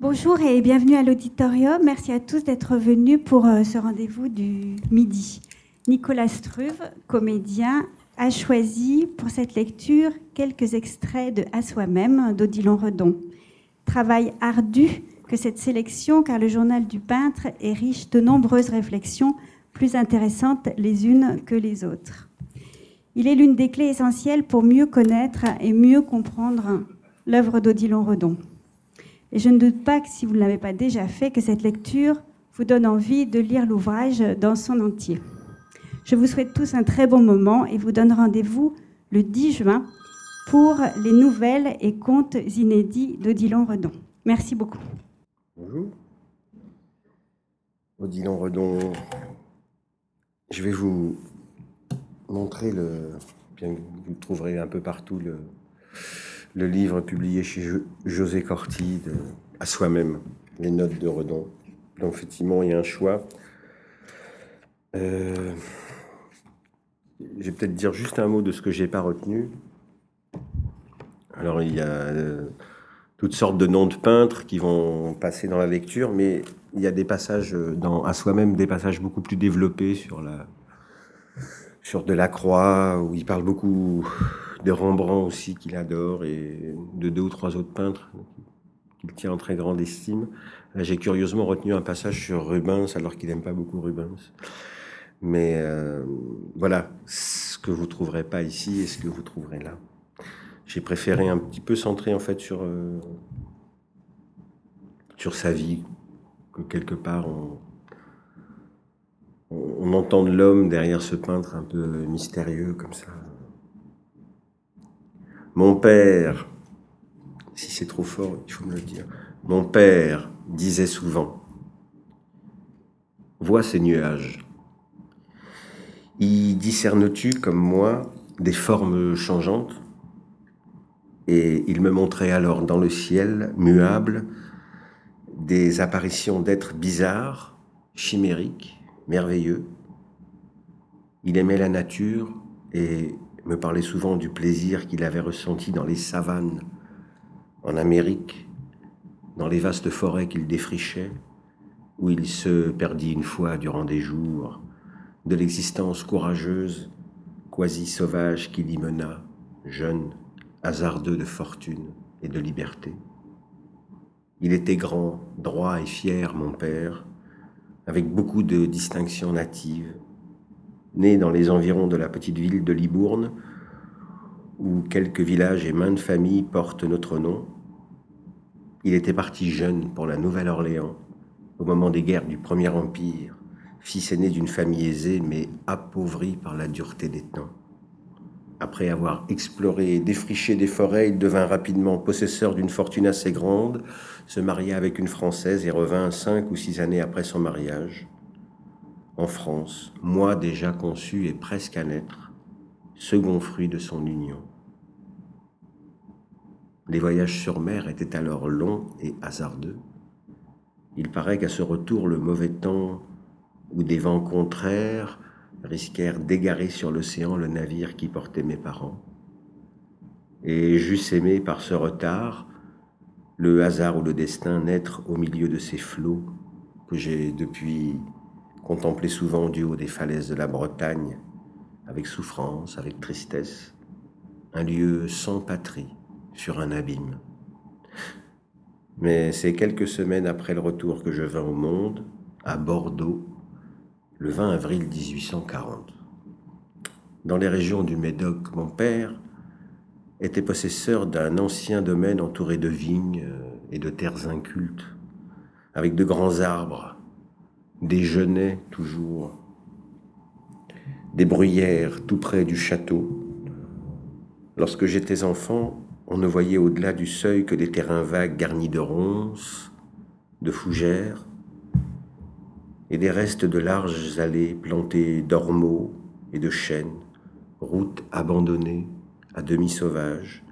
Bonjour et bienvenue à l'auditorium. Merci à tous d'être venus pour euh, ce rendez-vous du midi. Nicolas Struve, comédien, a choisi pour cette lecture quelques extraits de À soi-même d'Odilon Redon. Travail ardu que cette sélection, car le journal du peintre est riche de nombreuses réflexions plus intéressantes les unes que les autres. Il est l'une des clés essentielles pour mieux connaître et mieux comprendre l'œuvre d'Odilon Redon. Et je ne doute pas que si vous ne l'avez pas déjà fait, que cette lecture vous donne envie de lire l'ouvrage dans son entier. Je vous souhaite tous un très bon moment et vous donne rendez-vous le 10 juin pour les nouvelles et contes inédits d'Odilon Redon. Merci beaucoup. Bonjour. Odilon Redon, je vais vous montrer le. Bien, vous trouverez un peu partout le, le livre publié chez José Corti, À soi-même, les notes de Redon. Donc, effectivement, il y a un choix. Euh, je vais peut-être dire juste un mot de ce que j'ai pas retenu. Alors, il y a euh, toutes sortes de noms de peintres qui vont passer dans la lecture, mais il y a des passages dans, à soi-même, des passages beaucoup plus développés sur la, sur Delacroix, où il parle beaucoup de Rembrandt aussi qu'il adore et de deux ou trois autres peintres qu'il tient en très grande estime. J'ai curieusement retenu un passage sur Rubens alors qu'il n'aime pas beaucoup Rubens. Mais euh, voilà ce que vous trouverez pas ici et ce que vous trouverez là. J'ai préféré un petit peu centrer en fait sur euh, sur sa vie, que quelque part on, on entend l'homme derrière ce peintre un peu mystérieux comme ça. Mon père, si c'est trop fort, il faut me le dire, mon père disait souvent, vois ces nuages. Y discernes-tu, comme moi, des formes changeantes? Et il me montrait alors dans le ciel, muable, des apparitions d'êtres bizarres, chimériques, merveilleux. Il aimait la nature et me parlait souvent du plaisir qu'il avait ressenti dans les savanes, en Amérique, dans les vastes forêts qu'il défrichait, où il se perdit une fois durant des jours, de l'existence courageuse, quasi sauvage qu'il y mena, jeune, hasardeux de fortune et de liberté. Il était grand, droit et fier, mon père, avec beaucoup de distinctions natives, né dans les environs de la petite ville de Libourne, où quelques villages et maintes familles portent notre nom. Il était parti jeune pour la Nouvelle-Orléans, au moment des guerres du Premier Empire, fils aîné d'une famille aisée mais appauvrie par la dureté des temps. Après avoir exploré et défriché des forêts, il devint rapidement possesseur d'une fortune assez grande, se maria avec une Française et revint cinq ou six années après son mariage en France, moi déjà conçu et presque à naître, second fruit de son union. Les voyages sur mer étaient alors longs et hasardeux. Il paraît qu'à ce retour, le mauvais temps ou des vents contraires risquèrent d'égarer sur l'océan le navire qui portait mes parents. Et j'eusse aimé par ce retard le hasard ou le destin naître au milieu de ces flots que j'ai depuis contemplé souvent du haut des falaises de la Bretagne, avec souffrance, avec tristesse, un lieu sans patrie sur un abîme. Mais c'est quelques semaines après le retour que je vins au monde, à Bordeaux, le 20 avril 1840. Dans les régions du Médoc, mon père était possesseur d'un ancien domaine entouré de vignes et de terres incultes, avec de grands arbres des toujours, des bruyères tout près du château. Lorsque j'étais enfant, on ne voyait au-delà du seuil que des terrains vagues garnis de ronces, de fougères, et des restes de larges allées plantées d'ormeaux et de chênes, routes abandonnées, à demi sauvages,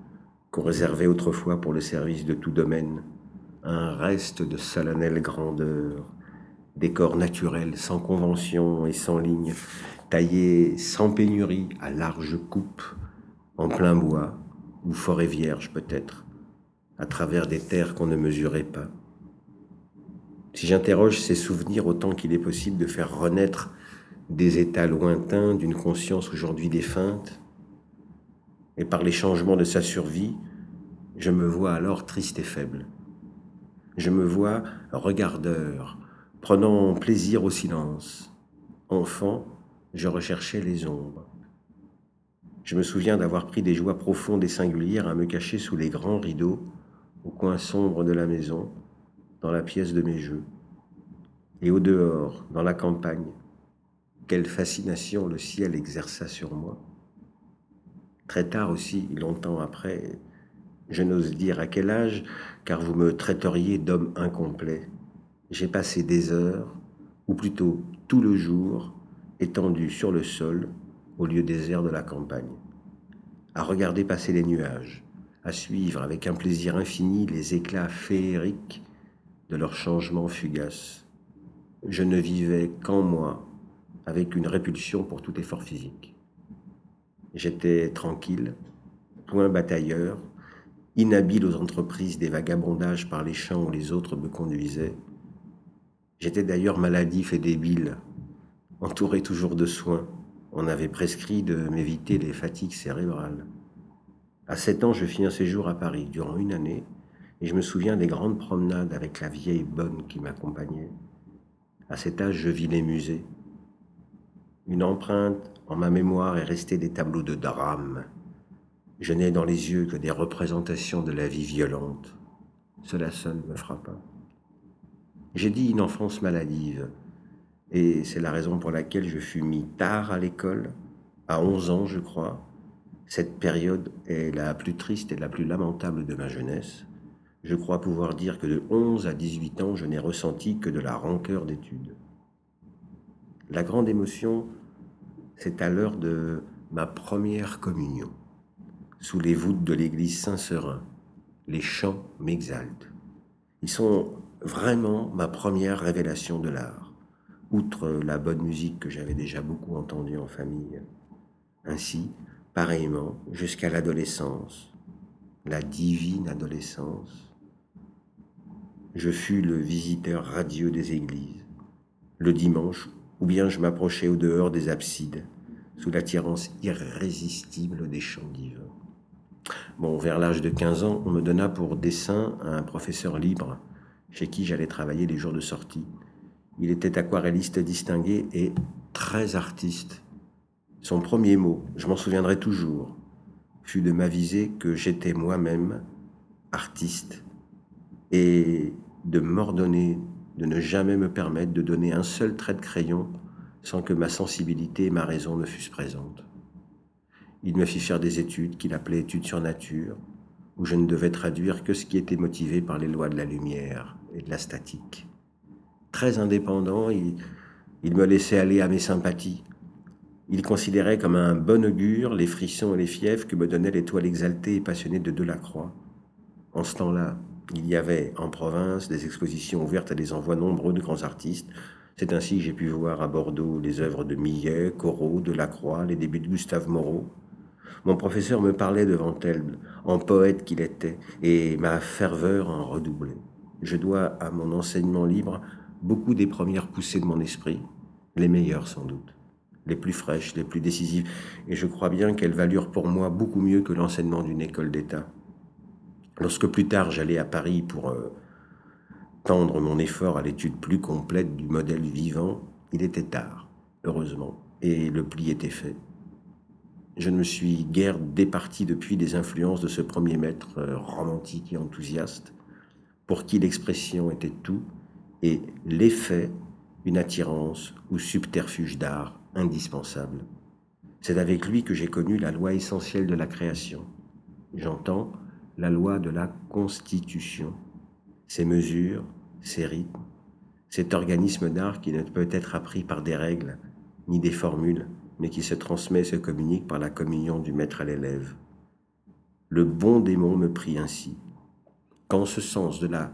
qu'on réservait autrefois pour le service de tout domaine, un reste de solennelle grandeur, décor naturel, sans convention et sans ligne, taillé sans pénurie, à large coupe, en plein bois, ou forêt vierge peut-être, à travers des terres qu'on ne mesurait pas, si j'interroge ces souvenirs autant qu'il est possible de faire renaître des états lointains d'une conscience aujourd'hui défunte, et par les changements de sa survie, je me vois alors triste et faible. Je me vois regardeur, prenant plaisir au silence. Enfant, je recherchais les ombres. Je me souviens d'avoir pris des joies profondes et singulières à me cacher sous les grands rideaux, au coin sombre de la maison, dans la pièce de mes jeux. Et au dehors, dans la campagne, quelle fascination le ciel exerça sur moi. Très tard aussi, longtemps après, je n'ose dire à quel âge, car vous me traiteriez d'homme incomplet. J'ai passé des heures, ou plutôt tout le jour, étendu sur le sol, au lieu désert de la campagne, à regarder passer les nuages, à suivre avec un plaisir infini les éclats féeriques de leurs changements fugaces. Je ne vivais qu'en moi, avec une répulsion pour tout effort physique. J'étais tranquille, point batailleur, inhabile aux entreprises des vagabondages par les champs où les autres me conduisaient. J'étais d'ailleurs maladif et débile, entouré toujours de soins. On avait prescrit de m'éviter les fatigues cérébrales. À sept ans, je fis un séjour à Paris durant une année, et je me souviens des grandes promenades avec la vieille bonne qui m'accompagnait. À cet âge, je vis les musées. Une empreinte en ma mémoire est restée des tableaux de drame je n'ai dans les yeux que des représentations de la vie violente. Cela seul me frappa. J'ai dit une enfance maladive, et c'est la raison pour laquelle je fus mis tard à l'école, à 11 ans je crois. Cette période est la plus triste et la plus lamentable de ma jeunesse. Je crois pouvoir dire que de 11 à 18 ans, je n'ai ressenti que de la rancœur d'études. La grande émotion, c'est à l'heure de ma première communion sous les voûtes de l'église Saint-Serin. Les chants m'exaltent. Ils sont vraiment ma première révélation de l'art, outre la bonne musique que j'avais déjà beaucoup entendue en famille. Ainsi, pareillement, jusqu'à l'adolescence, la divine adolescence, je fus le visiteur radieux des églises. Le dimanche, ou bien je m'approchais au dehors des absides, sous l'attirance irrésistible des chants divins. Bon, vers l'âge de 15 ans, on me donna pour dessin un professeur libre chez qui j'allais travailler les jours de sortie. Il était aquarelliste distingué et très artiste. Son premier mot, je m'en souviendrai toujours, fut de m'aviser que j'étais moi-même artiste et de m'ordonner de ne jamais me permettre de donner un seul trait de crayon sans que ma sensibilité et ma raison ne fussent présentes. Il me fit faire des études qu'il appelait études sur nature, où je ne devais traduire que ce qui était motivé par les lois de la lumière et de la statique. Très indépendant, il, me laissait aller à mes sympathies. Il considérait comme un bon augure les frissons et les fièvres que me donnait l'étoile exaltée et passionnée de Delacroix. En ce temps-là, il y avait en province des expositions ouvertes à des envois nombreux de grands artistes. C'est ainsi que j'ai pu voir à Bordeaux les œuvres de Millet, Corot, Delacroix, les débuts de Gustave Moreau. Mon professeur me parlait devant elle, en poète qu'il était, et ma ferveur en redoublait. Je dois à mon enseignement libre beaucoup des premières poussées de mon esprit, les meilleures sans doute, les plus fraîches, les plus décisives, et je crois bien qu'elles valurent pour moi beaucoup mieux que l'enseignement d'une école d'État. Lorsque plus tard j'allais à Paris pour euh, tendre mon effort à l'étude plus complète du modèle vivant, il était tard, heureusement, et le pli était fait je ne me suis guère départi depuis des influences de ce premier maître euh, romantique et enthousiaste, pour qui l'expression était tout et l'effet une attirance ou subterfuge d'art indispensable. C'est avec lui que j'ai connu la loi essentielle de la création. J'entends la loi de la constitution, ses mesures, ses rythmes, cet organisme d'art qui ne peut être appris par des règles ni des formules, mais qui se transmet et se communique par la communion du maître à l'élève. Le bon démon me prit ainsi. Quand ce sens de la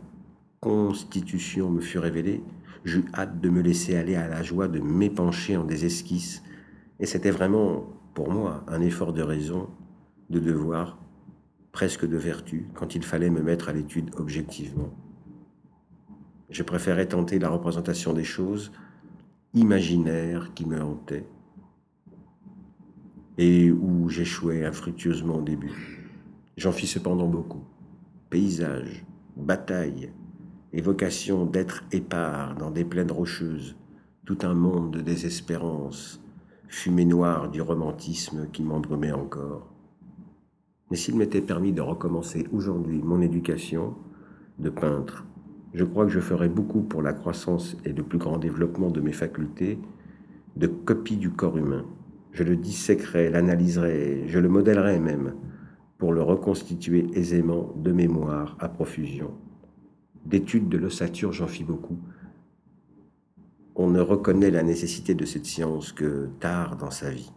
constitution me fut révélé, j'eus hâte de me laisser aller à la joie de m'épancher en des esquisses, et c'était vraiment, pour moi, un effort de raison, de devoir, presque de vertu, quand il fallait me mettre à l'étude objectivement. Je préférais tenter la représentation des choses imaginaires qui me hantaient et où j'échouais infructueusement au début. J'en fis cependant beaucoup. Paysages, batailles, évocation d'être épars dans des plaines rocheuses, tout un monde de désespérance, fumée noire du romantisme qui m'embrumait encore. Mais s'il m'était permis de recommencer aujourd'hui mon éducation de peintre, je crois que je ferais beaucoup pour la croissance et le plus grand développement de mes facultés de copie du corps humain. Je le disséquerais, l'analyserais, je le modèlerais même pour le reconstituer aisément de mémoire à profusion. D'études de l'ossature, j'en fis beaucoup. On ne reconnaît la nécessité de cette science que tard dans sa vie.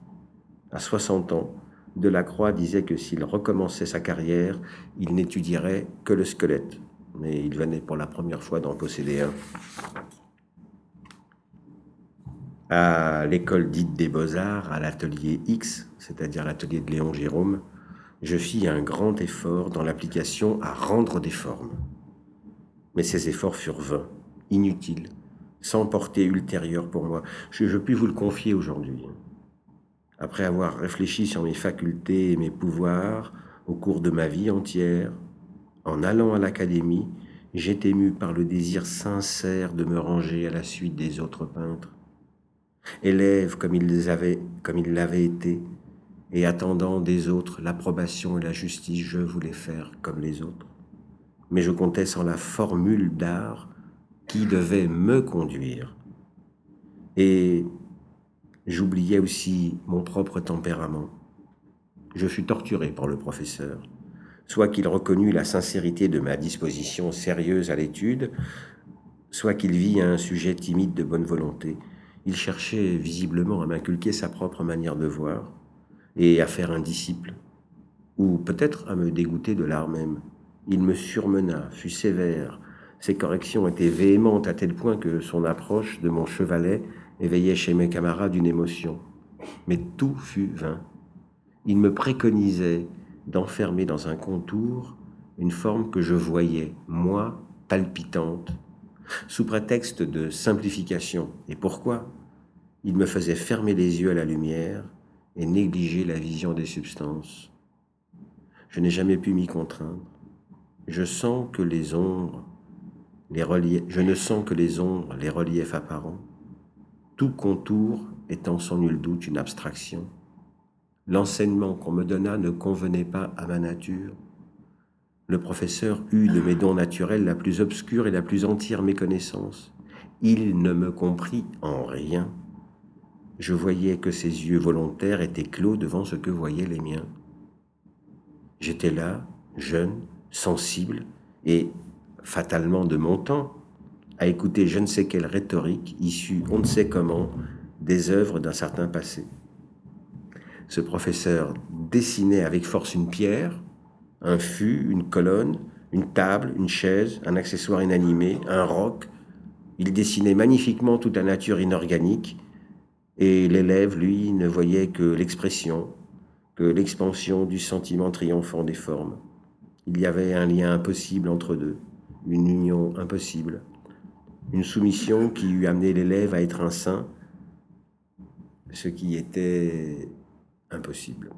À 60 ans, Delacroix disait que s'il recommençait sa carrière, il n'étudierait que le squelette. Mais il venait pour la première fois d'en posséder un. À l'école dite des beaux-arts, à l'atelier X, c'est-à-dire l'atelier de Léon Jérôme, je fis un grand effort dans l'application à rendre des formes. Mais ces efforts furent vains, inutiles, sans portée ultérieure pour moi. Je, puis vous le confier aujourd'hui. Après avoir réfléchi sur mes facultés et mes pouvoirs au cours de ma vie entière, en allant à l'académie, j'étais ému par le désir sincère de me ranger à la suite des autres peintres. Élève comme ils l'avaient été, et attendant des autres l'approbation et la justice, je voulais faire comme les autres mais je comptais sur la formule d'art qui devait me conduire. Et j'oubliais aussi mon propre tempérament. Je fus torturé par le professeur, soit qu'il reconnut la sincérité de ma disposition sérieuse à l'étude, soit qu'il vit un sujet timide de bonne volonté. Il cherchait visiblement à m'inculquer sa propre manière de voir et à faire un disciple, ou peut-être à me dégoûter de l'art même. Il me surmena, fut sévère. Ses corrections étaient véhémentes à tel point que son approche de mon chevalet éveillait chez mes camarades une émotion. Mais tout fut vain. Il me préconisait d'enfermer dans un contour une forme que je voyais, moi, palpitante, sous prétexte de simplification. Et pourquoi? Il me faisait fermer les yeux à la lumière et négliger la vision des substances. Je n'ai jamais pu m'y contraindre je sens que les ombres, les reliefs, je ne sens que les ombres, les reliefs apparents, tout contour étant sans nul doute une abstraction. L'enseignement qu'on me donna ne convenait pas à ma nature. Le professeur eut de mes dons naturels la plus obscure et la plus entière méconnaissance. Il ne me comprit en rien. Je voyais que ses yeux volontaires étaient clos devant ce que voyaient les miens. J'étais là, jeune, sensible et fatalement de mon temps à écouter je ne sais quelle rhétorique issue on ne sait comment des œuvres d'un certain passé. Ce professeur dessinait avec force une pierre, un fût, une colonne, une table, une chaise, un accessoire inanimé, un roc. Il dessinait magnifiquement toute la nature inorganique et l'élève, lui, ne voyait que l'expression, que l'expansion du sentiment triomphant des formes. Il y avait un lien impossible entre deux, une union impossible, une soumission qui eût amené l'élève à être un saint, ce qui était impossible.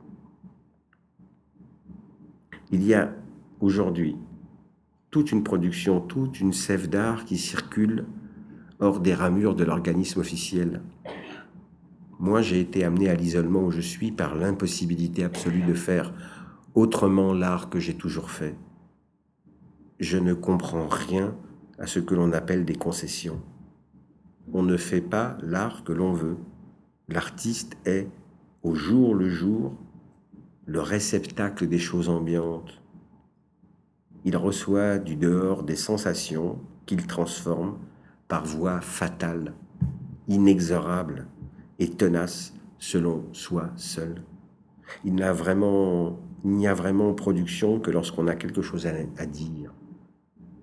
Il y a aujourd'hui toute une production, toute une sève d'art qui circule hors des ramures de l'organisme officiel. Moi, j'ai été amené à l'isolement où je suis par l'impossibilité absolue de faire autrement l'art que j'ai toujours fait. Je ne comprends rien à ce que l'on appelle des concessions. On ne fait pas l'art que l'on veut. L'artiste est, au jour le jour, le réceptacle des choses ambiantes. Il reçoit du dehors des sensations qu'il transforme par voie fatale, inexorable et tenace selon soi seul. Il n'a vraiment il n'y a vraiment production que lorsqu'on a quelque chose à, dire,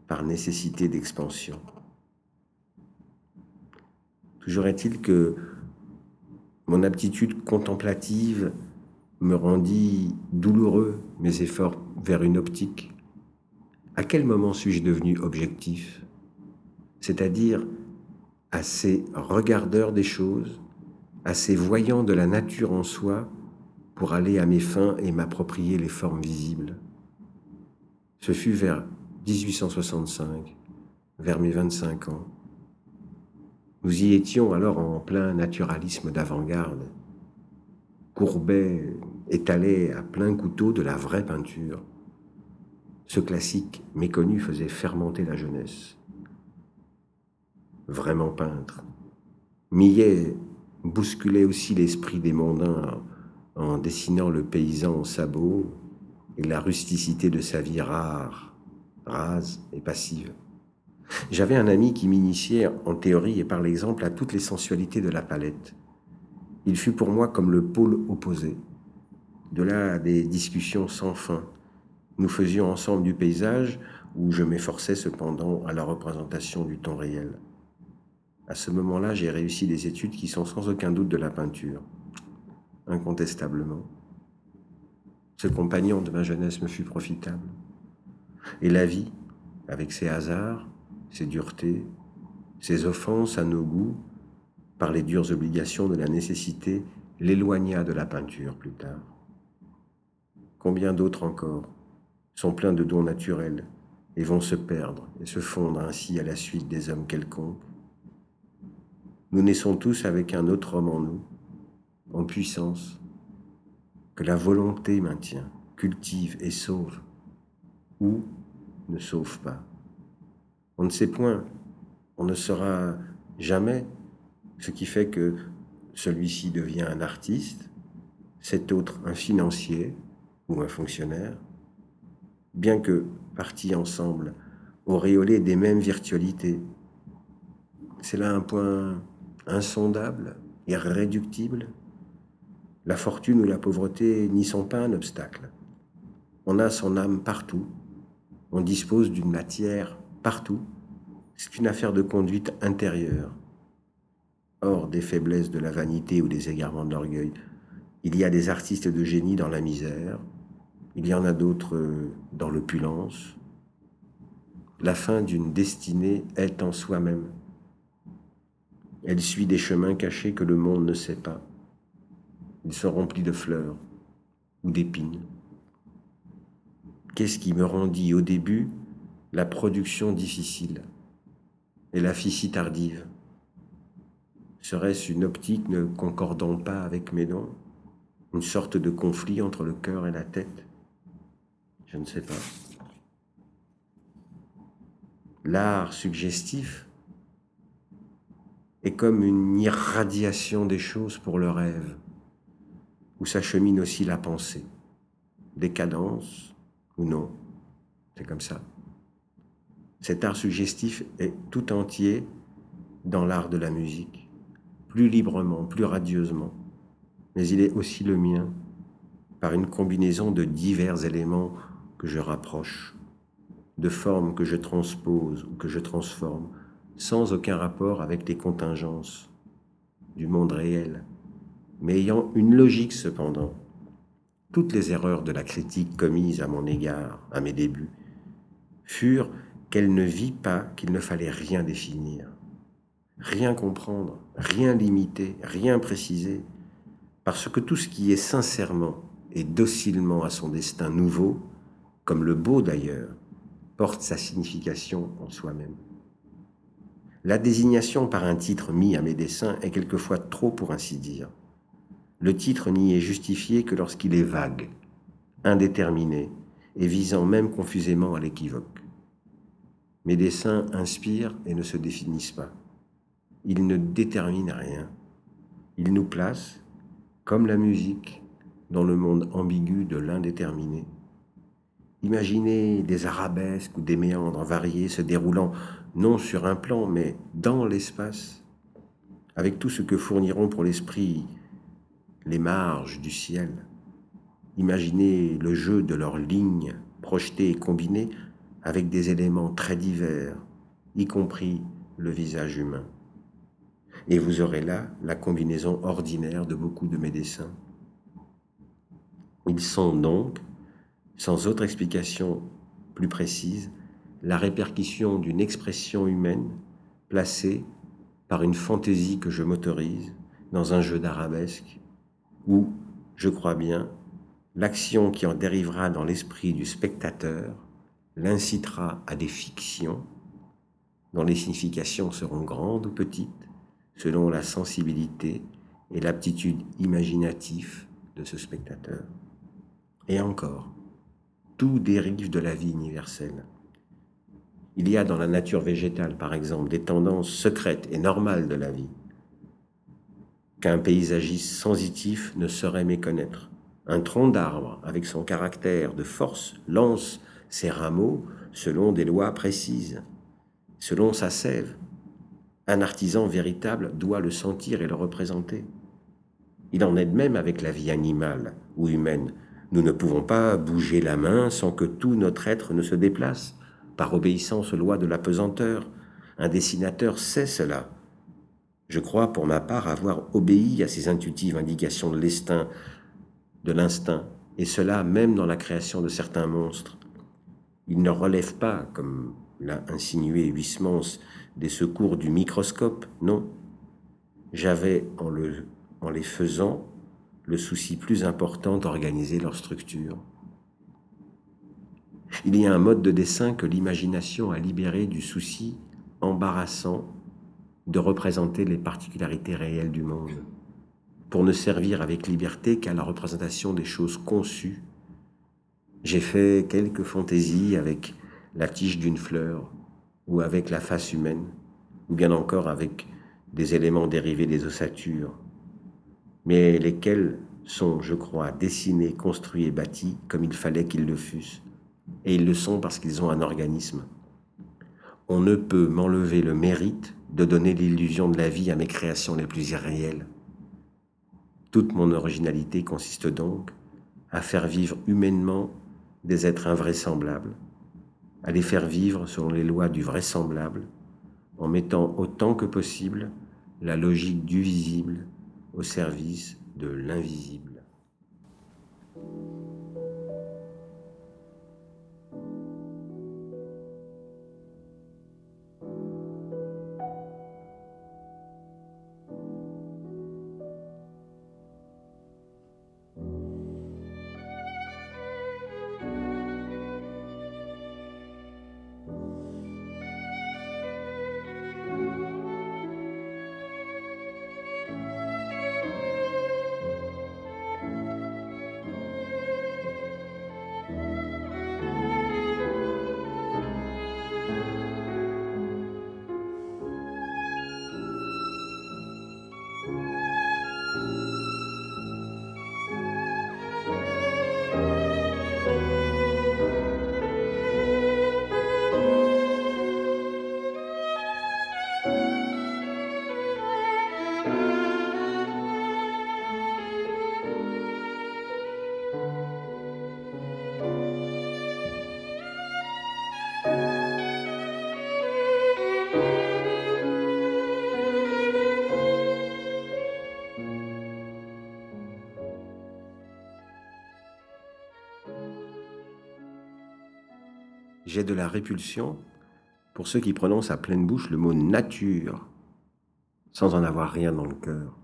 par nécessité d'expansion. Toujours est-il que mon aptitude contemplative me rendit douloureux mes efforts vers une optique. À quel moment suis-je devenu objectif? C'est-à-dire assez regardeur des choses, assez voyant de la nature en soi pour aller à mes fins et m'approprier les formes visibles. Ce fut vers 1865, vers mes 25 ans. Nous y étions alors en plein naturalisme d'avant-garde. Courbet étalait à plein couteau de la vraie peinture. Ce classique méconnu faisait fermenter la jeunesse. Vraiment peintre. Millet bousculait aussi l'esprit des mondains en dessinant le paysan en sabots et la rusticité de sa vie rare, rase et passive. J'avais un ami qui m'initiait en théorie et par l'exemple à toutes les sensualités de la palette. Il fut pour moi comme le pôle opposé. De là des discussions sans fin. Nous faisions ensemble du paysage où je m'efforçais cependant à la représentation du temps réel. À ce moment-là, j'ai réussi des études qui sont sans aucun doute de la peinture, incontestablement. Ce compagnon de ma jeunesse me fut profitable. Et la vie, avec ses hasards, ses duretés, ses offenses à nos goûts, par les dures obligations de la nécessité, l'éloigna de la peinture plus tard. Combien d'autres encore sont pleins de dons naturels et vont se perdre et se fondre ainsi à la suite des hommes quelconques nous naissons tous avec un autre homme en nous, en puissance, que la volonté maintient, cultive et sauve, ou ne sauve pas. On ne sait point, on ne saura jamais ce qui fait que celui-ci devient un artiste, cet autre un financier ou un fonctionnaire, bien que partis ensemble, auréolés des mêmes virtualités. C'est là un point insondable, irréductible, la fortune ou la pauvreté n'y sont pas un obstacle. On a son âme partout, on dispose d'une matière partout. C'est une affaire de conduite intérieure. Hors des faiblesses de la vanité ou des égarements de l'orgueil, il y a des artistes de génie dans la misère, il y en a d'autres dans l'opulence. La fin d'une destinée est en soi-même. Elle suit des chemins cachés que le monde ne sait pas. Ils sont remplis de fleurs ou d'épines. Qu'est-ce qui me rendit au début la production difficile et la si tardive? Serait-ce une optique ne concordant pas avec mes dons? Une sorte de conflit entre le cœur et la tête? Je ne sais pas. L'art suggestif est comme une irradiation des choses pour le rêve, où s'achemine aussi la pensée. Décadence ou non, c'est comme ça. Cet art suggestif est tout entier dans l'art de la musique, plus librement, plus radieusement, mais il est aussi le mien, par une combinaison de divers éléments que je rapproche, de formes que je transpose ou que je transforme, sans aucun rapport avec les contingences du monde réel, mais ayant une logique cependant. Toutes les erreurs de la critique commises à mon égard, à mes débuts, furent qu'elle ne vit pas qu'il ne fallait rien définir, rien comprendre, rien limiter, rien préciser, parce que tout ce qui est sincèrement et docilement à son destin nouveau, comme le beau d'ailleurs, porte sa signification en soi-même. La désignation par un titre mis à mes dessins est quelquefois trop pour ainsi dire. Le titre n'y est justifié que lorsqu'il est vague, indéterminé et visant même confusément à l'équivoque. Mes dessins inspirent et ne se définissent pas. Ils ne déterminent rien. Ils nous placent, comme la musique, dans le monde ambigu de l'indéterminé. Imaginez des arabesques ou des méandres variés se déroulant non sur un plan, mais dans l'espace, avec tout ce que fourniront pour l'esprit les marges du ciel. Imaginez le jeu de leurs lignes projetées et combinées avec des éléments très divers, y compris le visage humain. Et vous aurez là la combinaison ordinaire de beaucoup de mes dessins. Ils sont donc, sans autre explication plus précise, la répercussion d'une expression humaine placé par une fantaisie que je m'autorise dans un jeu d'arabesque où, je crois bien, l'action qui en dérivera dans l'esprit du spectateur l'incitera à des fictions dont les significations seront grandes ou petites selon la sensibilité et l'aptitude imaginative de ce spectateur. Et encore, tout dérive de la vie universelle. Il y a dans la nature végétale, par exemple, des tendances secrètes et normales de la vie qu'un paysagiste sensitif ne saurait méconnaître. Un tronc d'arbre, avec son caractère de force, lance ses rameaux selon des lois précises, selon sa sève. Un artisan véritable doit le sentir et le représenter. Il en est de même avec la vie animale ou humaine. Nous ne pouvons pas bouger la main sans que tout notre être ne se déplace, par obéissance aux lois de la pesanteur. Un dessinateur sait cela. Je crois pour ma part avoir obéi à ces intuitives indications de l'instinct, et cela même dans la création de certains monstres. Ils ne relèvent pas, comme l'a insinué Huysmans, des secours du microscope, non. J'avais, en les faisant, le souci plus important d'organiser leur structure. Il y a un mode de dessin que l'imagination a libéré du souci embarrassant de représenter les particularités réelles du monde, pour ne servir avec liberté qu'à la représentation des choses conçues. J'ai fait quelques fantaisies avec la tige d'une fleur, ou avec la face humaine, ou bien encore avec des éléments dérivés des ossatures, mais lesquels sont, je crois, dessinés, construits et bâtis comme il fallait qu'ils le fussent. Et ils le sont parce qu'ils ont un organisme. On ne peut m'enlever le mérite de donner l'illusion de la vie à mes créations les plus irréelles. Toute mon originalité consiste donc à faire vivre humainement des êtres invraisemblables, à les faire vivre selon les lois du vraisemblable, en mettant autant que possible la logique du visible au service de l'invisible. J'ai de la répulsion pour ceux qui prononcent à pleine bouche le mot nature sans en avoir rien dans le cœur.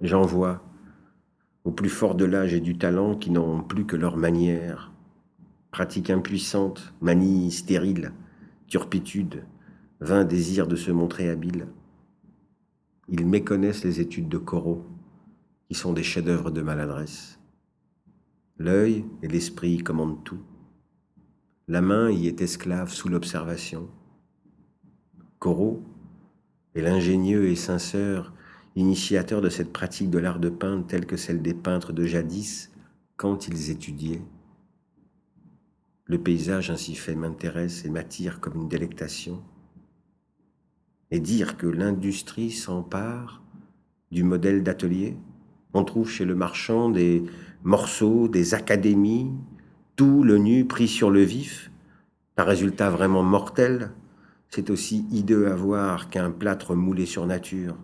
J'en vois au plus fort de l'âge et du talent qui n'ont plus que leur manière, pratique impuissante, manie stérile, turpitude, vain désir de se montrer habile. Ils méconnaissent les études de Corot, qui sont des chefs-d'œuvre de maladresse. L'œil et l'esprit commandent tout. La main y est esclave sous l'observation. Corot est l'ingénieux et sincère initiateur de cette pratique de l'art de peindre telle que celle des peintres de jadis quand ils étudiaient. Le paysage ainsi fait m'intéresse et m'attire comme une délectation. Et dire que l'industrie s'empare du modèle d'atelier, on trouve chez le marchand des morceaux, des académies, tout le nu pris sur le vif, un résultat vraiment mortel, c'est aussi hideux à voir qu'un plâtre moulé sur nature.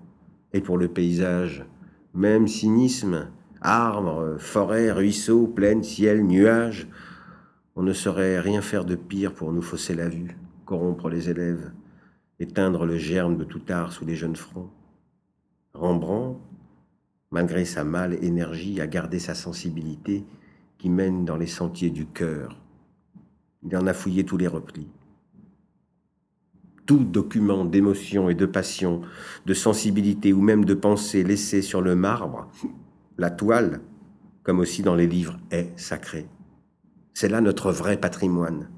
Et pour le paysage, même cynisme, arbres, forêts, ruisseaux, plaines, ciel, nuages, on ne saurait rien faire de pire pour nous fausser la vue, corrompre les élèves, éteindre le germe de tout art sous les jeunes fronts. Rembrandt, malgré sa mâle énergie, a gardé sa sensibilité qui mène dans les sentiers du cœur. Il en a fouillé tous les replis. Tout document d'émotion et de passion, de sensibilité ou même de pensée laissé sur le marbre, la toile, comme aussi dans les livres, est sacré. C'est là notre vrai patrimoine,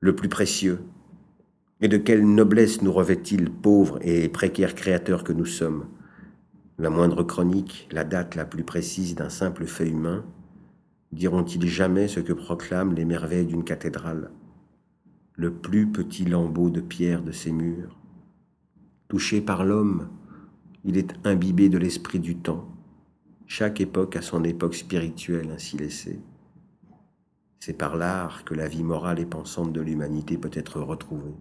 le plus précieux. Et de quelle noblesse nous revêt-il, pauvres et précaires créateurs que nous sommes? La moindre chronique, la date la plus précise d'un simple fait humain, diront-ils jamais ce que proclament les merveilles d'une cathédrale? Le plus petit lambeau de pierre de ses murs. Touché par l'homme, il est imbibé de l'esprit du temps. Chaque époque a son époque spirituelle ainsi laissée. C'est par l'art que la vie morale et pensante de l'humanité peut être retrouvée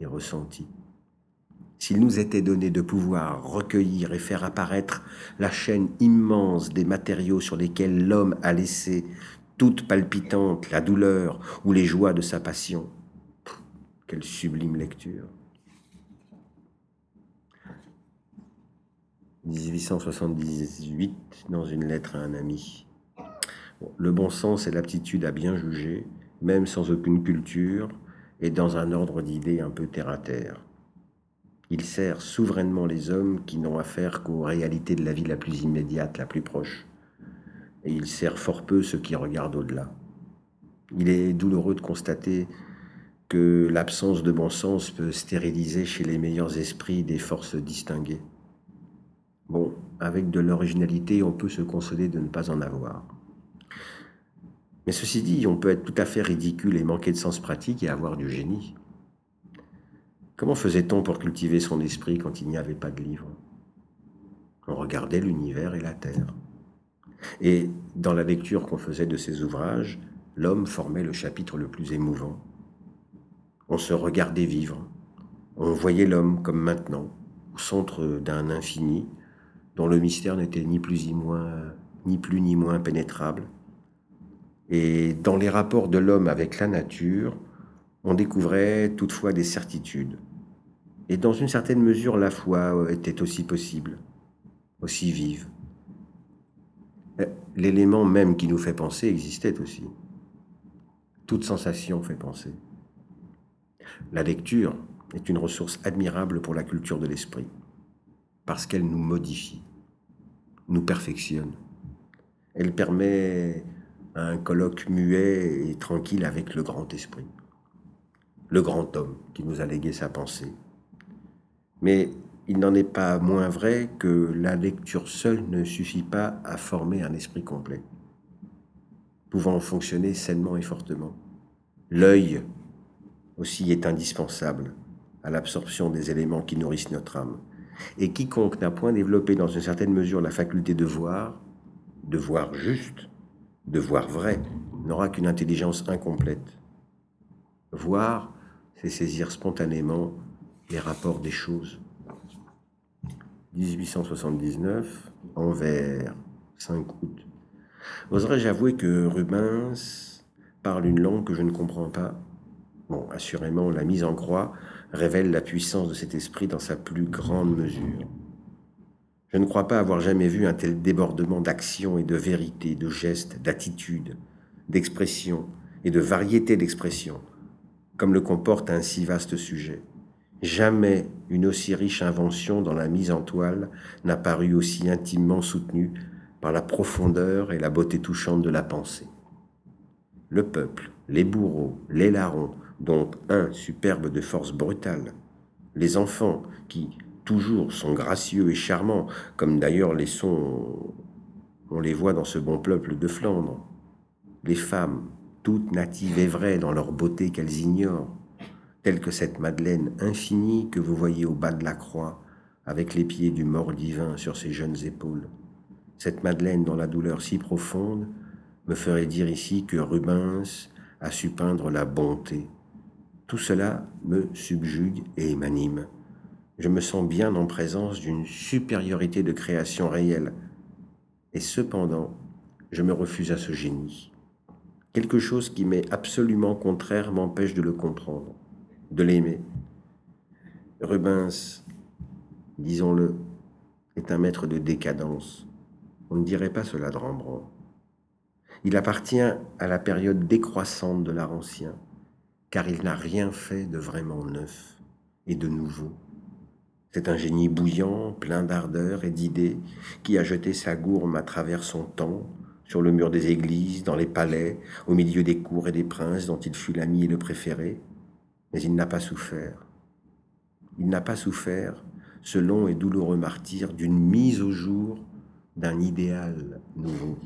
et ressentie. S'il nous était donné de pouvoir recueillir et faire apparaître la chaîne immense des matériaux sur lesquels l'homme a laissé toute palpitante la douleur ou les joies de sa passion, quelle sublime lecture. 1878, dans une lettre à un ami le bon sens et l'aptitude à bien juger, même sans aucune culture, et dans un ordre d'idées un peu terre-à-terre. Il sert souverainement les hommes qui n'ont affaire qu'aux réalités de la vie la plus immédiate, la plus proche. Et il sert fort peu ceux qui regardent au-delà. Il est douloureux de constater que l'absence de bon sens peut stériliser chez les meilleurs esprits des forces distinguées. Bon, avec de l'originalité, on peut se consoler de ne pas en avoir. Mais ceci dit, on peut être tout à fait ridicule et manquer de sens pratique et avoir du génie. Comment faisait-on pour cultiver son esprit quand il n'y avait pas de livre? On regardait l'univers et la terre. Et dans la lecture qu'on faisait de ces ouvrages, l'homme formait le chapitre le plus émouvant. On se regardait vivre. On voyait l'homme comme maintenant, au centre d'un infini dont le mystère n'était ni plus ni moins, ni plus ni moins pénétrable et dans les rapports de l'homme avec la nature, on découvrait toutefois des certitudes. Et dans une certaine mesure, la foi était aussi possible, aussi vive. L'élément même qui nous fait penser existait aussi. Toute sensation fait penser. La lecture est une ressource admirable pour la culture de l'esprit, parce qu'elle nous modifie, nous perfectionne. Elle permet un colloque muet et tranquille avec le grand esprit, le grand homme qui nous a légué sa pensée. Mais il n'en est pas moins vrai que la lecture seule ne suffit pas à former un esprit complet, pouvant fonctionner sainement et fortement. L'œil aussi est indispensable à l'absorption des éléments qui nourrissent notre âme. Et quiconque n'a point développé dans une certaine mesure la faculté de voir, de voir juste, de voir vrai, n'aura qu'une intelligence incomplète. Voir, c'est saisir spontanément les rapports des choses. 1879, Anvers, 5 août. Oserais-je avouer que Rubens parle une langue que je ne comprends pas? Bon, assurément, la mise en croix révèle la puissance de cet esprit dans sa plus grande mesure. Je ne crois pas avoir jamais vu un tel débordement d'action et de vérité, de gestes, d'attitude, d'expression et de variété d'expression, comme le comporte un si vaste sujet. Jamais une aussi riche invention dans la mise en toile n'a paru aussi intimement soutenue par la profondeur et la beauté touchante de la pensée. Le peuple, les bourreaux, les larrons, dont un superbe de force brutale, les enfants qui, toujours sont gracieux et charmants, comme d'ailleurs les sons, on les voit dans ce bon peuple de Flandre. Les femmes, toutes natives et vraies dans leur beauté qu'elles ignorent, telles que cette Madeleine infinie que vous voyez au bas de la croix, avec les pieds du mort divin sur ses jeunes épaules. Cette Madeleine dont la douleur si profonde me ferait dire ici que Rubens a su peindre la bonté. Tout cela me subjugue et m'anime je me sens bien en présence d'une supériorité de création réelle. Et cependant, je me refuse à ce génie. Quelque chose qui m'est absolument contraire m'empêche de le comprendre, de l'aimer. Rubens, disons-le, est un maître de décadence. On ne dirait pas cela de Rembrandt. Il appartient à la période décroissante de l'art ancien, car il n'a rien fait de vraiment neuf et de nouveau. C'est un génie bouillant, plein d'ardeur et d'idées, qui a jeté sa gourme à travers son temps, sur le mur des églises, dans les palais, au milieu des cours et des princes dont il fut l'ami et le préféré. Mais il n'a pas souffert. Il n'a pas souffert ce long et douloureux martyr d'une mise au jour d'un idéal nouveau.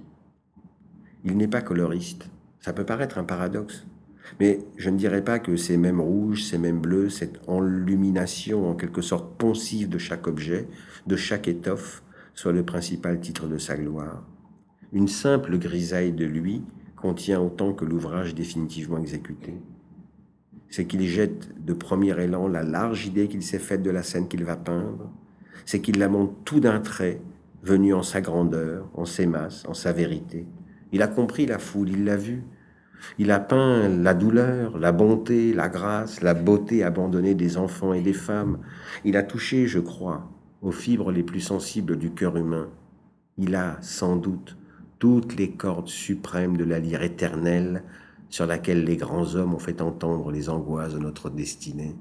Il n'est pas coloriste. Ça peut paraître un paradoxe. Mais je ne dirais pas que ces mêmes rouges, ces mêmes bleus, cette enlumination en quelque sorte pensive de chaque objet, de chaque étoffe, soit le principal titre de sa gloire. Une simple grisaille de lui contient autant que l'ouvrage définitivement exécuté. C'est qu'il jette de premier élan la large idée qu'il s'est faite de la scène qu'il va peindre. C'est qu'il la monte tout d'un trait, venu en sa grandeur, en ses masses, en sa vérité. Il a compris la foule, il l'a vue, il a peint la douleur, la bonté, la grâce, la beauté abandonnée des enfants et des femmes. Il a touché, je crois, aux fibres les plus sensibles du cœur humain. Il a, sans doute, toutes les cordes suprêmes de la lyre éternelle sur laquelle les grands hommes ont fait entendre les angoisses de notre destinée.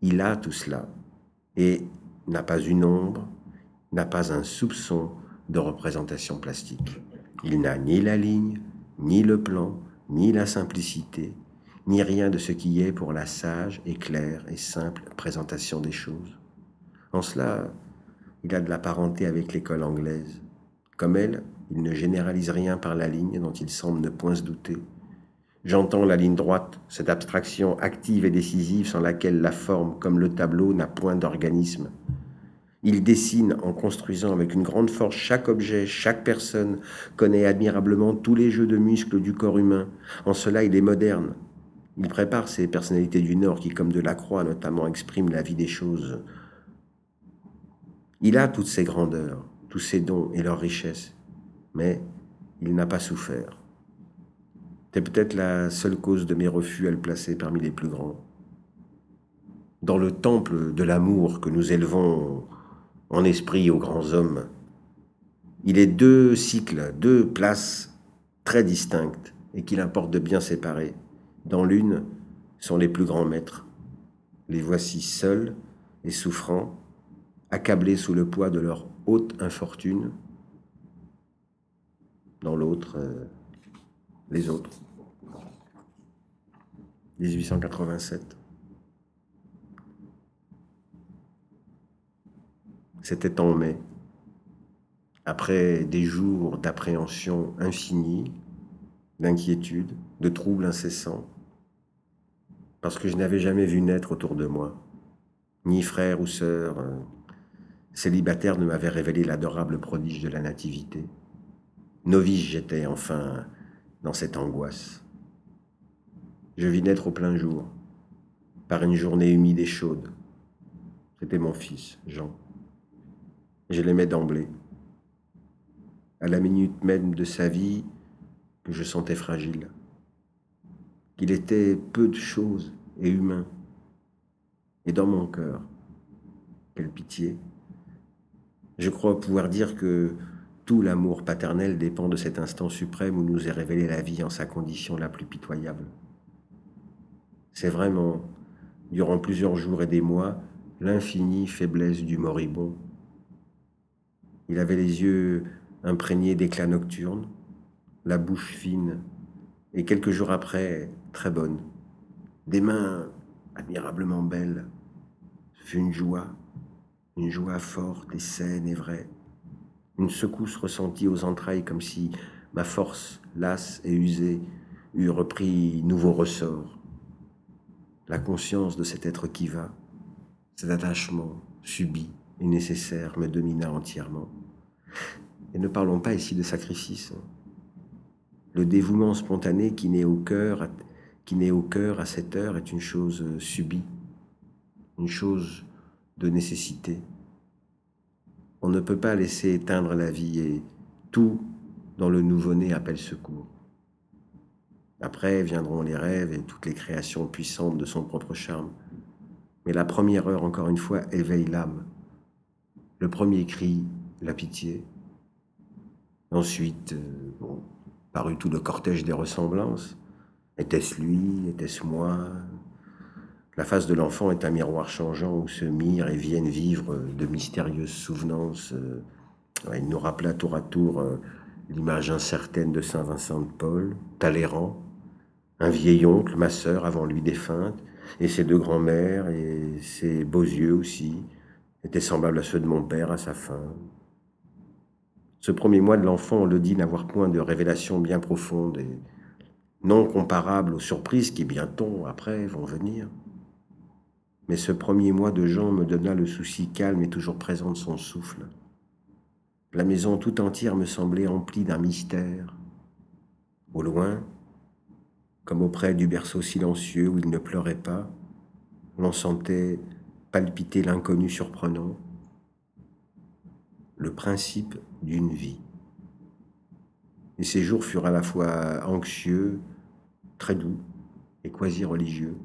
Il a tout cela et n'a pas une ombre, n'a pas un soupçon de représentation plastique. Il n'a ni la ligne, ni le plan, ni la simplicité, ni rien de ce qui est pour la sage et claire et simple présentation des choses. En cela, il a de la parenté avec l'école anglaise. Comme elle, il ne généralise rien par la ligne dont il semble ne point se douter. J'entends la ligne droite, cette abstraction active et décisive sans laquelle la forme, comme le tableau, n'a point d'organisme. Il dessine en construisant avec une grande force chaque objet, chaque personne, connaît admirablement tous les jeux de muscles du corps humain. En cela, il est moderne. Il prépare ces personnalités du Nord qui, comme Delacroix notamment, expriment la vie des choses. Il a toutes ces grandeurs, tous ces dons et leurs richesses, mais il n'a pas souffert. C'est peut-être la seule cause de mes refus à le placer parmi les plus grands. Dans le temple de l'amour que nous élevons en esprit aux grands hommes. Il est deux cycles, deux places très distinctes et qu'il importe de bien séparer. Dans l'une sont les plus grands maîtres. Les voici seuls et souffrants, accablés sous le poids de leur haute infortune. Dans l'autre, euh, les autres. 1887. C'était en mai, après des jours d'appréhension infinie, d'inquiétude, de troubles incessants, parce que je n'avais jamais vu naître autour de moi, ni frère ou sœur euh, célibataire ne m'avait révélé l'adorable prodige de la nativité. Novice j'étais enfin dans cette angoisse. Je vis naître au plein jour, par une journée humide et chaude. C'était mon fils, Jean. Je l'aimais d'emblée. À la minute même de sa vie, que je sentais fragile. Qu'il était peu de choses et humain. Et dans mon cœur, quelle pitié. Je crois pouvoir dire que tout l'amour paternel dépend de cet instant suprême où nous est révélée la vie en sa condition la plus pitoyable. C'est vraiment, durant plusieurs jours et des mois, l'infinie faiblesse du moribond il avait les yeux imprégnés d'éclats nocturnes, la bouche fine, et quelques jours après, très bonne. Des mains admirablement belles. Ce une joie, une joie forte et saine et vraie. Une secousse ressentie aux entrailles comme si ma force, lasse et usée, eût repris nouveau ressort. La conscience de cet être qui va, cet attachement subi et nécessaire me domina entièrement. Et ne parlons pas ici de sacrifice. Le dévouement spontané qui naît au cœur, qui naît au cœur à cette heure est une chose subie, une chose de nécessité. On ne peut pas laisser éteindre la vie et tout dans le nouveau-né appelle secours. Après viendront les rêves et toutes les créations puissantes de son propre charme. Mais la première heure, encore une fois, éveille l'âme. Le premier cri, la pitié. Ensuite, euh, parut tout le cortège des ressemblances. Était-ce lui? Était-ce moi? La face de l'enfant est un miroir changeant où se mirent et viennent vivre de mystérieuses souvenances. Euh, il nous rappela tour à tour euh, l'image incertaine de Saint Vincent de Paul, Talleyrand, un vieil oncle, ma sœur avant lui défunte, et ses deux grands-mères, et ses beaux yeux aussi, étaient semblables à ceux de mon père à sa fin. Ce premier mois de l'enfant, on le dit, n'avoir point de révélation bien profonde et non comparable aux surprises qui bientôt après vont venir. Mais ce premier mois de Jean me donna le souci calme et toujours présent de son souffle. La maison tout entière me semblait emplie d'un mystère. Au loin, comme auprès du berceau silencieux où il ne pleurait pas, l'on sentait palpiter l'inconnu surprenant, le principe d'une vie. Et ces jours furent à la fois anxieux, très doux et quasi religieux.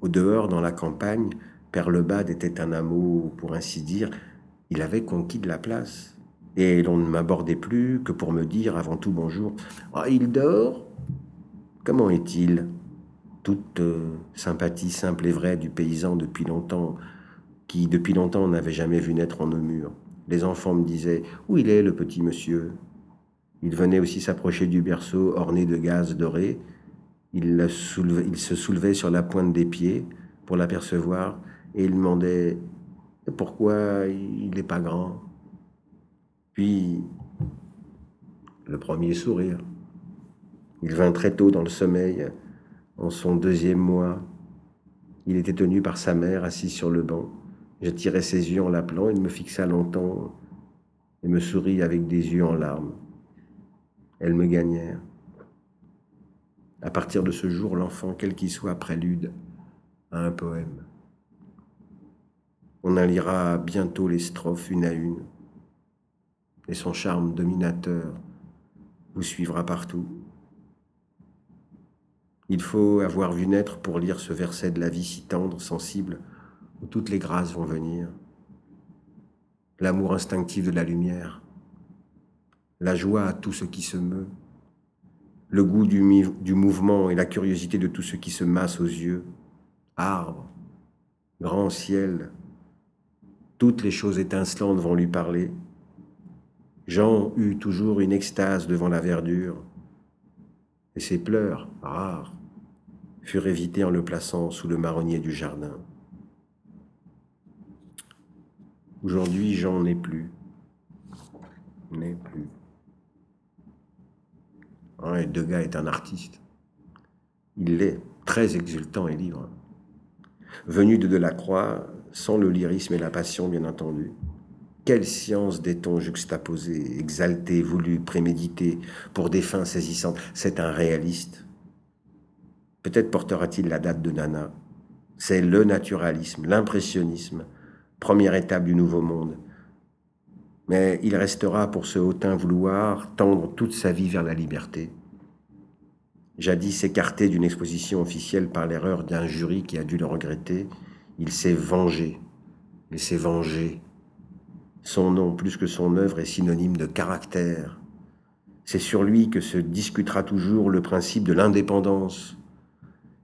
Au dehors, dans la campagne, Père Lebade était un hameau, pour ainsi dire, il avait conquis de la place. Et l'on ne m'abordait plus que pour me dire avant tout bonjour. Ah, il dort Comment est-il? Toute euh, sympathie simple et vraie du paysan depuis longtemps, qui depuis longtemps n'avait jamais vu naître en nos murs. Les enfants me disaient Où il est, le petit monsieur? Il venait aussi s'approcher du berceau orné de gaz doré. Il, se soulevait sur la pointe des pieds pour l'apercevoir et il demandait pourquoi il n'est pas grand Puis, le premier sourire. Il vint très tôt dans le sommeil, en son deuxième mois. Il était tenu par sa mère, assis sur le banc. Je tirais ses yeux en l'appelant, il me fixa longtemps et me sourit avec des yeux en larmes. Elles me gagnèrent. À partir de ce jour, l'enfant, quel qu'il soit, prélude à un poème. On en lira bientôt les strophes une à une, et son charme dominateur vous suivra partout. Il faut avoir vu naître pour lire ce verset de la vie si tendre, sensible, où toutes les grâces vont venir. L'amour instinctif de la lumière, la joie à tout ce qui se meut, le goût du, mouvement et la curiosité de tout ce qui se masse aux yeux, arbres, grand ciel, toutes les choses étincelantes vont lui parler. Jean eut toujours une extase devant la verdure, et ses pleurs, rares, furent évités en le plaçant sous le marronnier du jardin. Aujourd'hui, Jean n'est plus. N'est plus. Degas est un artiste. Il l'est, très exultant et libre. Venu de Delacroix, sans le lyrisme et la passion, bien entendu. Quelle science des tons juxtaposés, exaltés, voulus, prémédités, pour des fins saisissantes? C'est un réaliste. Peut-être portera-t-il la date de Nana. C'est le naturalisme, l'impressionnisme, première étape du nouveau monde. Mais il restera pour ce hautain vouloir tendre toute sa vie vers la liberté. Jadis écarté d'une exposition officielle par l'erreur d'un jury qui a dû le regretter, il s'est vengé. Il s'est vengé. Son nom, plus que son œuvre, est synonyme de caractère. C'est sur lui que se discutera toujours le principe de l'indépendance.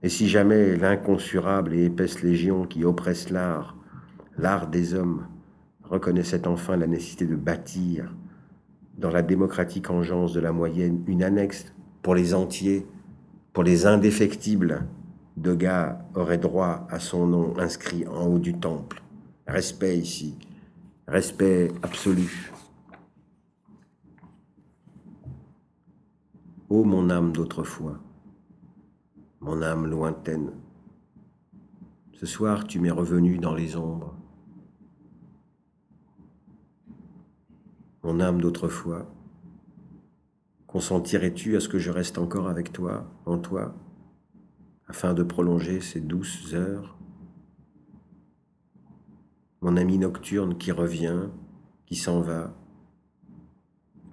Et si jamais l'inconsurable et épaisse légion qui oppresse l'art, l'art des hommes, reconnaissait enfin la nécessité de bâtir, dans la démocratique engeance de la moyenne, une annexe pour les entiers, pour les indéfectibles, Degas aurait droit à son nom inscrit en haut du temple. Respect ici, respect absolu. Ô mon âme d'autrefois, mon âme lointaine, ce soir tu m'es revenu dans les ombres. Mon âme d'autrefois, consentirais-tu à ce que je reste encore avec toi, en toi afin de prolonger ces douces heures? Mon ami nocturne qui revient, qui s'en va,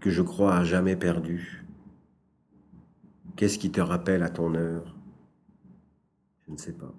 que je crois à jamais perdu. Qu'est-ce qui te rappelle à ton heure? Je ne sais pas.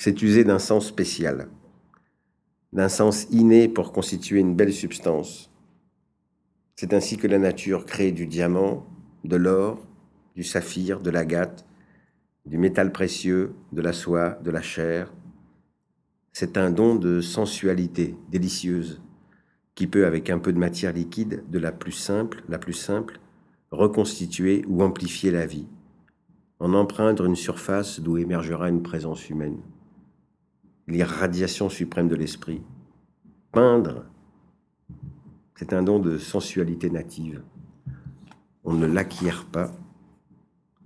C'est user d'un sens spécial, d'un sens inné pour constituer une belle substance. C'est ainsi que la nature crée du diamant, de l'or, du saphir, de l'agate, du métal précieux, de la soie, de la chair. C'est un don de sensualité délicieuse qui peut, avec un peu de matière liquide, de la plus simple, la plus simple, reconstituer ou amplifier la vie, en empreindre une surface d'où émergera une présence humaine. L'irradiation suprême de l'esprit. Peindre, c'est un don de sensualité native. On ne l'acquiert pas.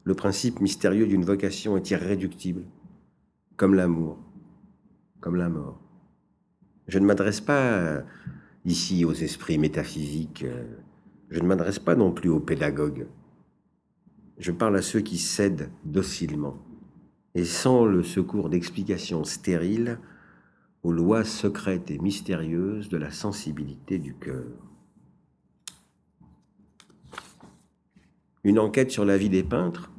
Le principe mystérieux d'une vocation est irréductible, comme l'amour, comme la mort. Je ne m'adresse pas ici aux esprits métaphysiques, je ne m'adresse pas non plus aux pédagogues. Je parle à ceux qui cèdent docilement et sans le secours d'explications stériles aux lois secrètes et mystérieuses de la sensibilité du cœur. Une enquête sur la vie des peintres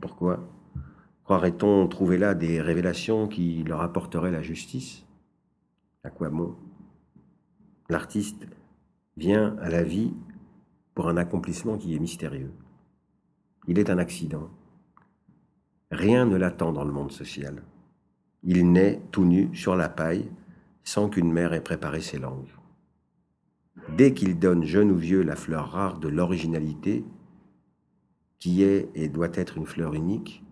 Pourquoi Croirait-on trouver là des révélations qui leur apporteraient la justice? À quoi bon? L'artiste vient à la vie pour un accomplissement qui est mystérieux. Il est un accident. Rien ne l'attend dans le monde social. Il naît tout nu sur la paille sans qu'une mère ait préparé ses langues. Dès qu'il donne jeune ou vieux la fleur rare de l'originalité, qui est et doit être une fleur unique,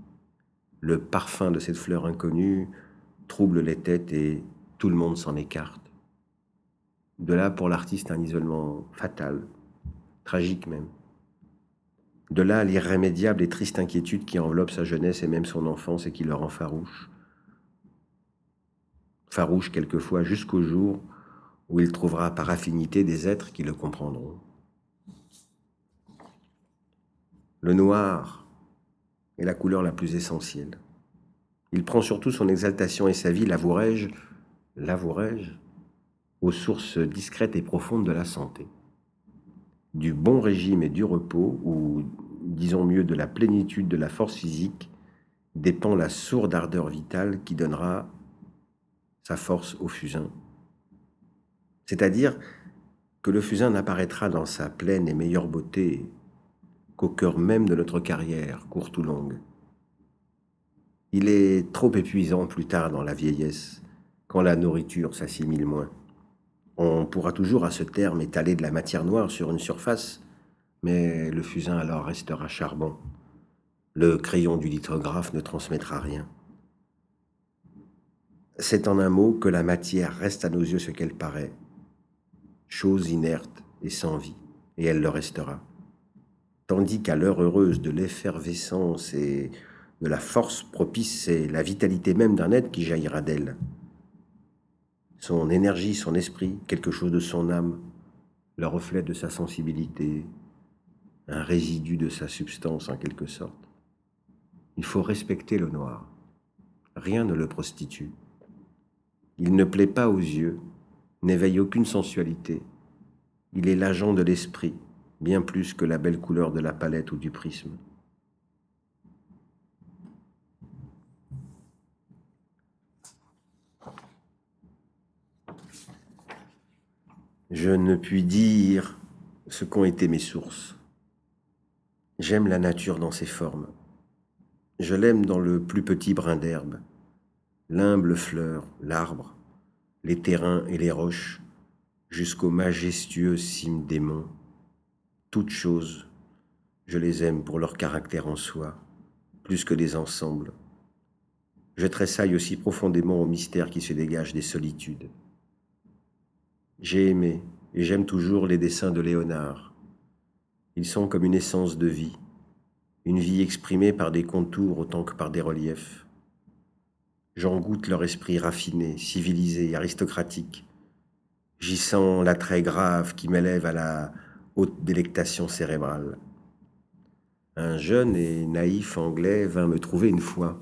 le parfum de cette fleur inconnue trouble les têtes et tout le monde s'en écarte. De là pour l'artiste un isolement fatal, tragique même. De là l'irrémédiable et triste inquiétude qui enveloppe sa jeunesse et même son enfance et qui le rend farouche. Farouche quelquefois jusqu'au jour où il trouvera par affinité des êtres qui le comprendront. Le noir est la couleur la plus essentielle. Il prend surtout son exaltation et sa vie, l'avouerai-je, l'avouerai-je, aux sources discrètes et profondes de la santé du bon régime et du repos, ou disons mieux de la plénitude de la force physique, dépend la sourde ardeur vitale qui donnera sa force au fusain. C'est-à-dire que le fusain n'apparaîtra dans sa pleine et meilleure beauté qu'au cœur même de notre carrière, courte ou longue. Il est trop épuisant plus tard dans la vieillesse, quand la nourriture s'assimile moins. On pourra toujours à ce terme étaler de la matière noire sur une surface, mais le fusain alors restera charbon. Le crayon du lithographe ne transmettra rien. C'est en un mot que la matière reste à nos yeux ce qu'elle paraît, chose inerte et sans vie, et elle le restera. Tandis qu'à l'heure heureuse de l'effervescence et de la force propice, c'est la vitalité même d'un être qui jaillira d'elle son énergie, son esprit, quelque chose de son âme, le reflet de sa sensibilité, un résidu de sa substance en quelque sorte. Il faut respecter le noir. Rien ne le prostitue. Il ne plaît pas aux yeux, n'éveille aucune sensualité. Il est l'agent de l'esprit, bien plus que la belle couleur de la palette ou du prisme. je ne puis dire ce qu'ont été mes sources. J'aime la nature dans ses formes. Je l'aime dans le plus petit brin d'herbe, l'humble fleur, l'arbre, les terrains et les roches, jusqu'aux majestueux cimes des monts. Toutes choses, je les aime pour leur caractère en soi, plus que les ensembles. Je tressaille aussi profondément au mystère qui se dégage des solitudes. J'ai aimé et j'aime toujours les dessins de Léonard. Ils sont comme une essence de vie, une vie exprimée par des contours autant que par des reliefs. J'en goûte leur esprit raffiné, civilisé, aristocratique. J'y sens l'attrait grave qui m'élève à la haute délectation cérébrale. Un jeune et naïf anglais vint me trouver une fois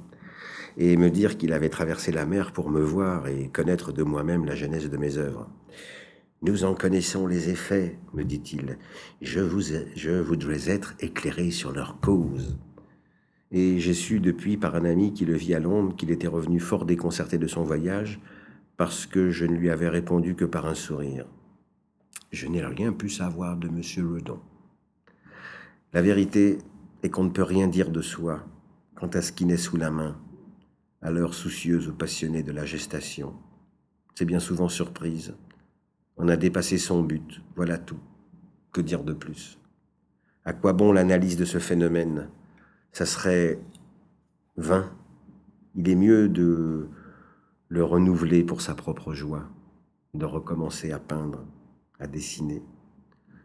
et me dire qu'il avait traversé la mer pour me voir et connaître de moi-même la genèse de mes œuvres. Nous en connaissons les effets, me dit-il. Je, voudrais être éclairé sur leur cause. et j'ai su depuis par un ami qui le vit à Londres qu'il était revenu fort déconcerté de son voyage parce que je ne lui avais répondu que par un sourire. Je n'ai rien pu savoir de M. Redon. La vérité est qu'on ne peut rien dire de soi quant à ce qui naît sous la main, à l'heure soucieuse ou passionnée de la gestation. C'est bien souvent surprise. On a dépassé son but, voilà tout. Que dire de plus? À quoi bon l'analyse de ce phénomène? Ça serait vain. Il est mieux de le renouveler pour sa propre joie, de recommencer à peindre, à dessiner.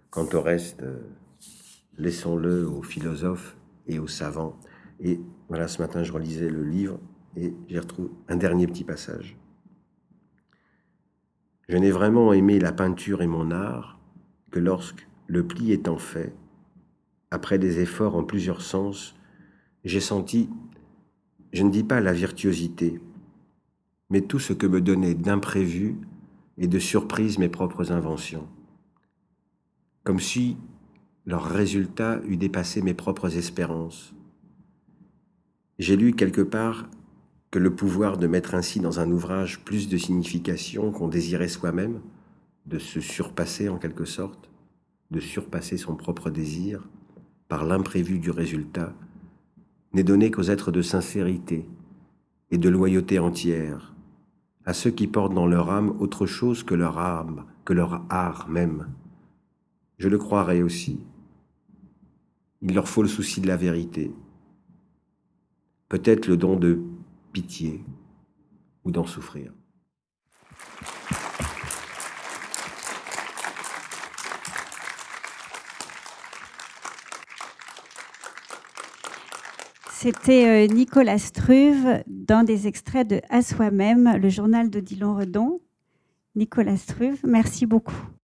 Quant au reste, laissons-le aux philosophes et aux savants. Et voilà, ce matin, je relisais le livre et j'y retrouve un dernier petit passage. Je n'ai vraiment aimé la peinture et mon art que lorsque, le pli étant fait, après des efforts en plusieurs sens, j'ai senti, je ne dis pas la virtuosité, mais tout ce que me donnait d'imprévu et de surprise mes propres inventions. Comme si leur résultat eût dépassé mes propres espérances. J'ai lu quelque part le pouvoir de mettre ainsi dans un ouvrage plus de signification qu'on désirait soi-même, de se surpasser en quelque sorte, de surpasser son propre désir par l'imprévu du résultat, n'est donné qu'aux êtres de sincérité et de loyauté entière, à ceux qui portent dans leur âme autre chose que leur âme, que leur art même. Je le croirais aussi. Il leur faut le souci de la vérité, peut-être le don de pitié ou d'en souffrir. C'était euh, Nicolas Struve dans des extraits de À soi-même, le journal de Dylan Redon. Nicolas Struve, merci beaucoup.